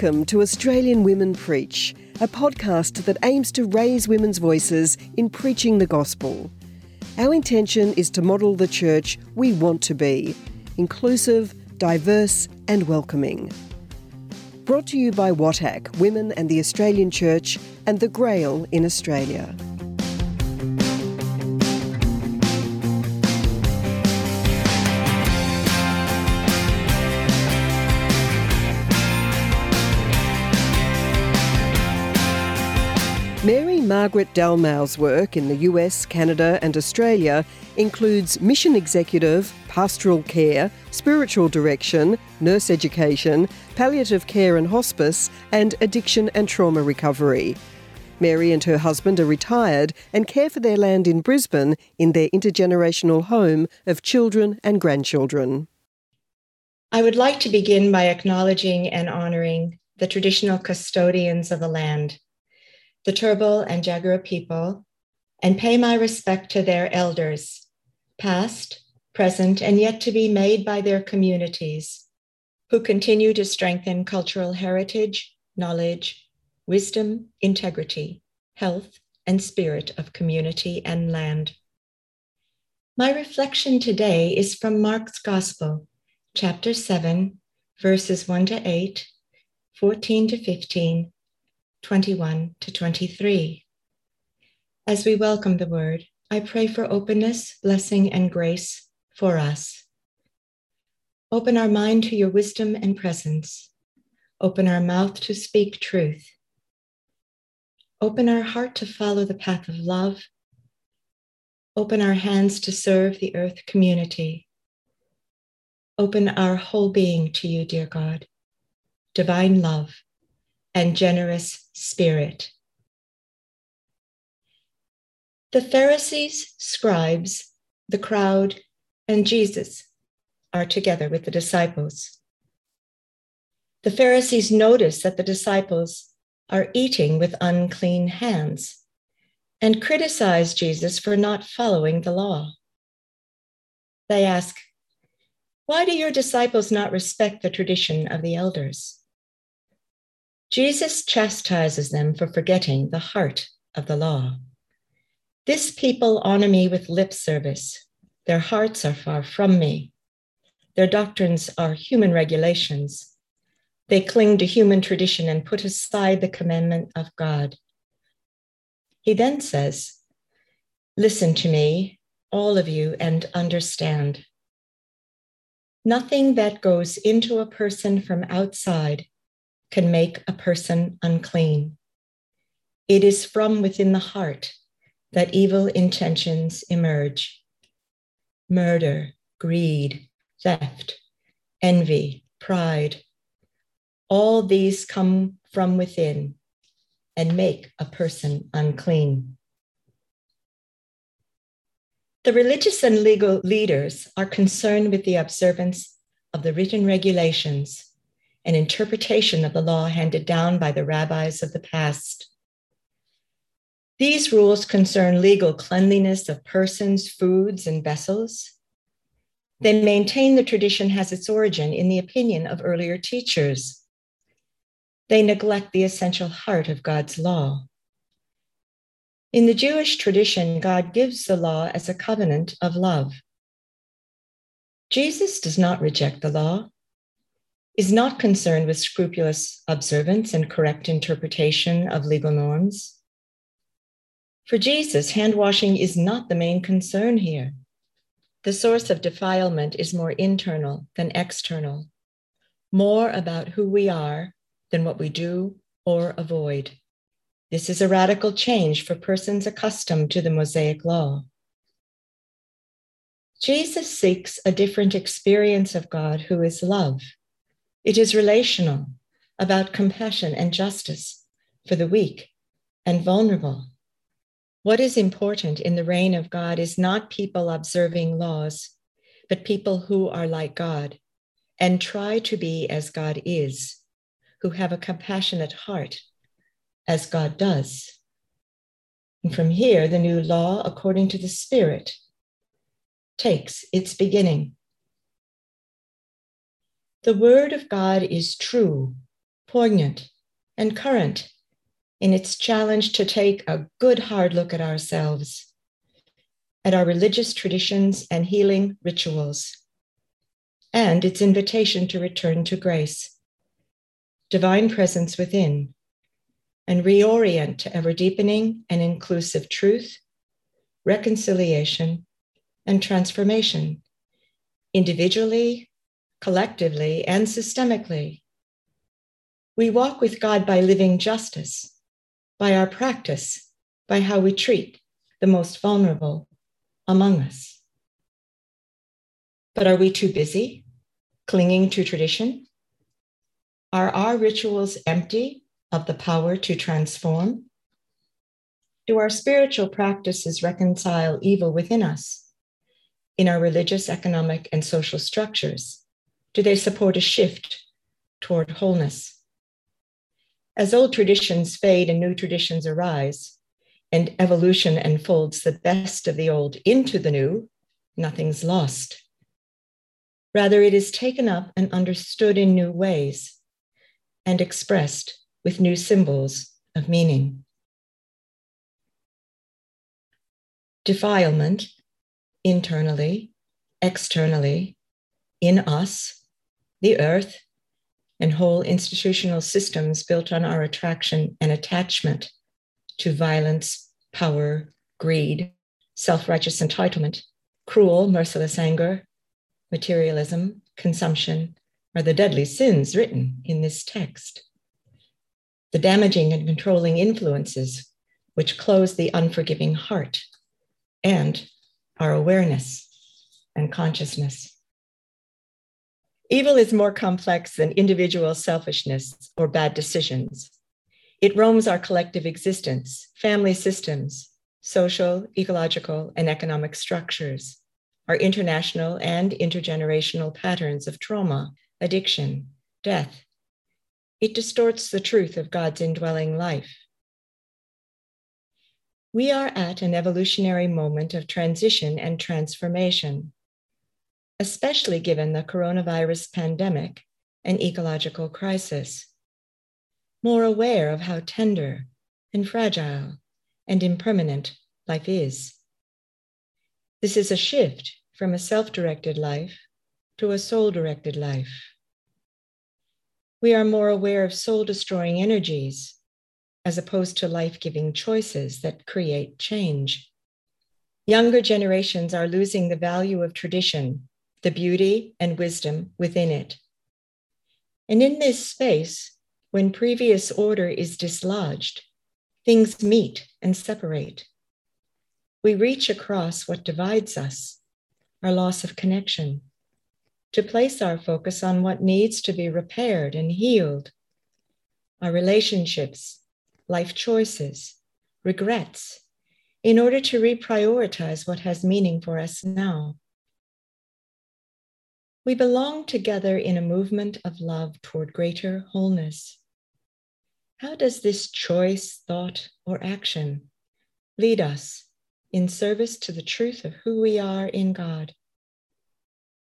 Welcome to Australian Women Preach, a podcast that aims to raise women's voices in preaching the gospel. Our intention is to model the church we want to be inclusive, diverse, and welcoming. Brought to you by WATAC, Women and the Australian Church, and the Grail in Australia. Margaret Dalmau's work in the US, Canada, and Australia includes mission executive, pastoral care, spiritual direction, nurse education, palliative care and hospice, and addiction and trauma recovery. Mary and her husband are retired and care for their land in Brisbane in their intergenerational home of children and grandchildren. I would like to begin by acknowledging and honouring the traditional custodians of the land the Turrbal and Jagera people, and pay my respect to their elders, past, present, and yet to be made by their communities, who continue to strengthen cultural heritage, knowledge, wisdom, integrity, health, and spirit of community and land. My reflection today is from Mark's Gospel, chapter 7, verses 1 to 8, 14 to 15, 21 to 23. As we welcome the word, I pray for openness, blessing, and grace for us. Open our mind to your wisdom and presence. Open our mouth to speak truth. Open our heart to follow the path of love. Open our hands to serve the earth community. Open our whole being to you, dear God. Divine love and generous spirit. The Pharisees, scribes, the crowd, and Jesus are together with the disciples. The Pharisees notice that the disciples are eating with unclean hands and criticize Jesus for not following the law. They ask, Why do your disciples not respect the tradition of the elders? Jesus chastises them for forgetting the heart of the law. This people honor me with lip service. Their hearts are far from me. Their doctrines are human regulations. They cling to human tradition and put aside the commandment of God. He then says, Listen to me, all of you, and understand. Nothing that goes into a person from outside can make a person unclean. It is from within the heart that evil intentions emerge murder, greed, theft, envy, pride. All these come from within and make a person unclean. The religious and legal leaders are concerned with the observance of the written regulations an interpretation of the law handed down by the rabbis of the past. These rules concern legal cleanliness of persons, foods, and vessels. They maintain the tradition has its origin in the opinion of earlier teachers. They neglect the essential heart of God's law. In the Jewish tradition, God gives the law as a covenant of love. Jesus does not reject the law is not concerned with scrupulous observance and correct interpretation of legal norms. For Jesus, hand washing is not the main concern here. The source of defilement is more internal than external, more about who we are than what we do or avoid. This is a radical change for persons accustomed to the Mosaic law. Jesus seeks a different experience of God who is love it is relational, about compassion and justice for the weak and vulnerable. What is important in the reign of God is not people observing laws, but people who are like God and try to be as God is, who have a compassionate heart as God does. And from here, the new law, according to the Spirit, takes its beginning. The word of God is true, poignant, and current in its challenge to take a good hard look at ourselves, at our religious traditions and healing rituals, and its invitation to return to grace, divine presence within, and reorient to ever deepening and inclusive truth, reconciliation, and transformation, individually, collectively, and systemically. We walk with God by living justice, by our practice, by how we treat the most vulnerable among us. But are we too busy clinging to tradition? Are our rituals empty of the power to transform? Do our spiritual practices reconcile evil within us? In our religious, economic, and social structures? Do they support a shift toward wholeness? As old traditions fade and new traditions arise, and evolution unfolds the best of the old into the new, nothing's lost. Rather, it is taken up and understood in new ways and expressed with new symbols of meaning. Defilement internally, externally, in us, the earth, and whole institutional systems built on our attraction and attachment to violence, power, greed, self righteous entitlement, cruel, merciless anger, materialism, consumption are the deadly sins written in this text. The damaging and controlling influences which close the unforgiving heart and our awareness and consciousness. Evil is more complex than individual selfishness or bad decisions. It roams our collective existence, family systems, social, ecological, and economic structures, our international and intergenerational patterns of trauma, addiction, death. It distorts the truth of God's indwelling life. We are at an evolutionary moment of transition and transformation, especially given the coronavirus pandemic and ecological crisis. More aware of how tender and fragile and impermanent life is. This is a shift from a self directed life to a soul directed life. We are more aware of soul destroying energies as opposed to life giving choices that create change. Younger generations are losing the value of tradition, the beauty and wisdom within it. And in this space, when previous order is dislodged, things meet and separate. We reach across what divides us our loss of connection, to place our focus on what needs to be repaired and healed, our relationships, life choices, regrets, in order to reprioritize what has meaning for us now. We belong together in a movement of love toward greater wholeness. How does this choice, thought, or action lead us in service to the truth of who we are in God.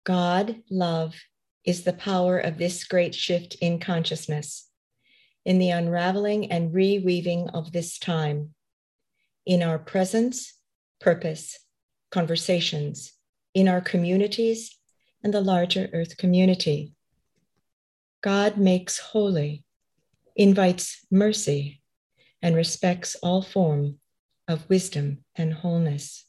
God, love, is the power of this great shift in consciousness, in the unraveling and reweaving of this time, in our presence, purpose, conversations, in our communities, and the larger earth community. God makes holy, invites mercy, and respects all form of wisdom and wholeness.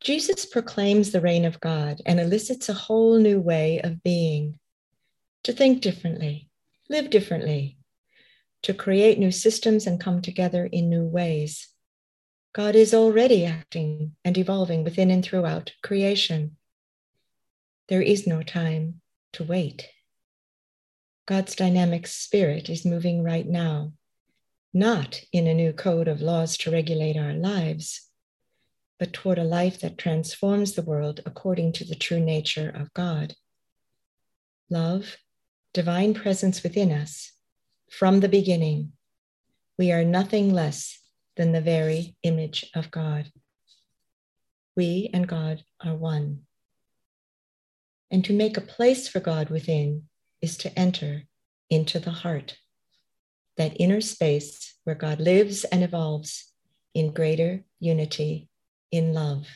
Jesus proclaims the reign of God and elicits a whole new way of being to think differently, live differently, to create new systems and come together in new ways. God is already acting and evolving within and throughout creation. There is no time to wait. God's dynamic spirit is moving right now not in a new code of laws to regulate our lives, but toward a life that transforms the world according to the true nature of God. Love, divine presence within us, from the beginning, we are nothing less than the very image of God. We and God are one. And to make a place for God within is to enter into the heart, that inner space where God lives and evolves in greater unity, in love.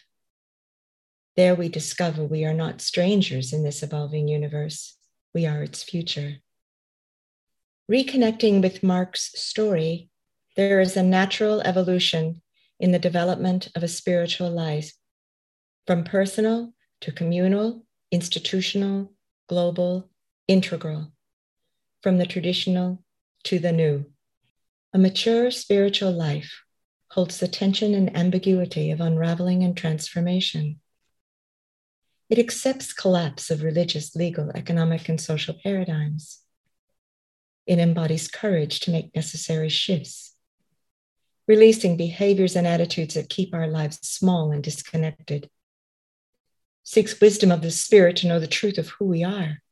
There we discover we are not strangers in this evolving universe, we are its future. Reconnecting with Mark's story, there is a natural evolution in the development of a spiritual life, from personal to communal, institutional, global, integral, from the traditional to the new. A mature spiritual life holds the tension and ambiguity of unraveling and transformation. It accepts collapse of religious, legal, economic, and social paradigms. It embodies courage to make necessary shifts, releasing behaviors and attitudes that keep our lives small and disconnected. Seeks wisdom of the Spirit to know the truth of who we are,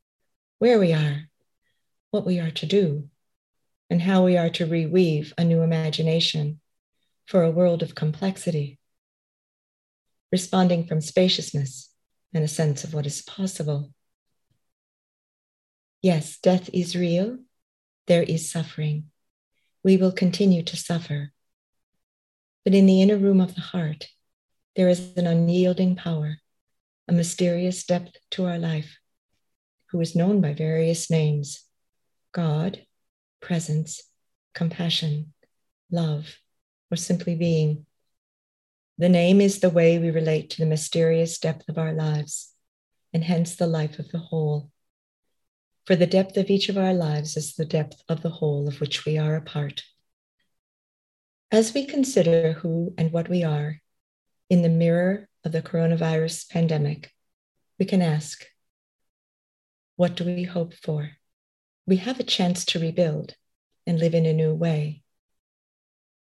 where we are, what we are to do, and how we are to reweave a new imagination for a world of complexity, responding from spaciousness and a sense of what is possible. Yes, death is real. There is suffering. We will continue to suffer. But in the inner room of the heart, there is an unyielding power, a mysterious depth to our life, who is known by various names God, presence, compassion, love, or simply being. The name is the way we relate to the mysterious depth of our lives, and hence the life of the whole. For the depth of each of our lives is the depth of the whole of which we are a part. As we consider who and what we are in the mirror of the coronavirus pandemic, we can ask, what do we hope for? We have a chance to rebuild and live in a new way.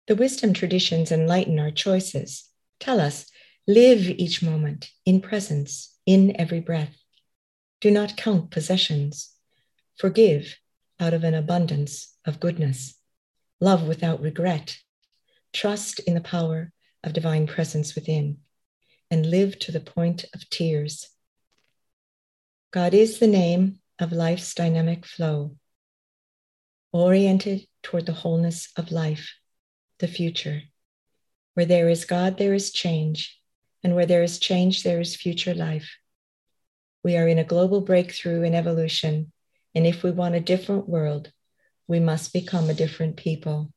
The wisdom traditions enlighten our choices Tell us, live each moment in presence, in every breath. Do not count possessions. Forgive out of an abundance of goodness. Love without regret. Trust in the power of divine presence within and live to the point of tears. God is the name of life's dynamic flow, oriented toward the wholeness of life, the future. Where there is God, there is change. And where there is change, there is future life. We are in a global breakthrough in evolution. And if we want a different world, we must become a different people.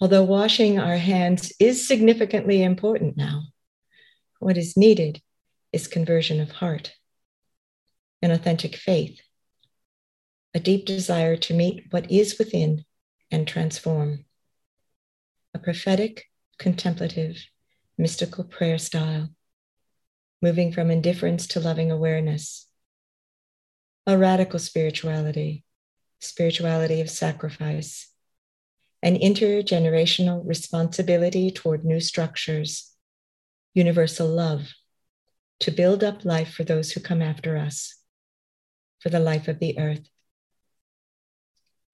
Although washing our hands is significantly important now, what is needed is conversion of heart, an authentic faith, a deep desire to meet what is within and transform a prophetic, contemplative, mystical prayer style, moving from indifference to loving awareness. A radical spirituality, spirituality of sacrifice, an intergenerational responsibility toward new structures, universal love, to build up life for those who come after us, for the life of the earth.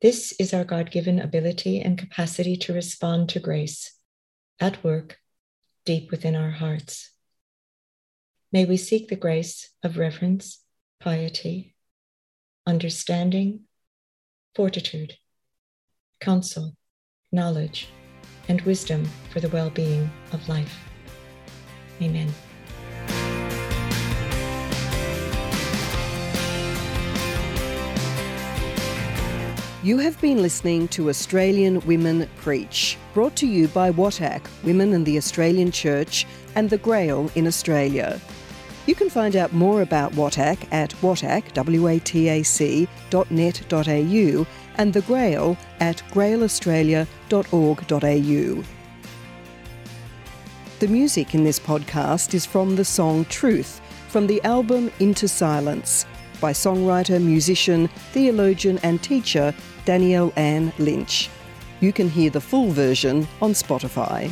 This is our God given ability and capacity to respond to grace at work deep within our hearts. May we seek the grace of reverence, piety, understanding, fortitude, counsel, knowledge, and wisdom for the well being of life. Amen. You have been listening to Australian Women Preach, brought to you by WATAC, Women in the Australian Church, and the Grail in Australia. You can find out more about WATAC at watac, W-A-T-A-C, .net.au and the Grail at grailaustralia.org.au. The music in this podcast is from the song Truth from the album Into Silence by songwriter, musician, theologian, and teacher Danielle Ann Lynch. You can hear the full version on Spotify.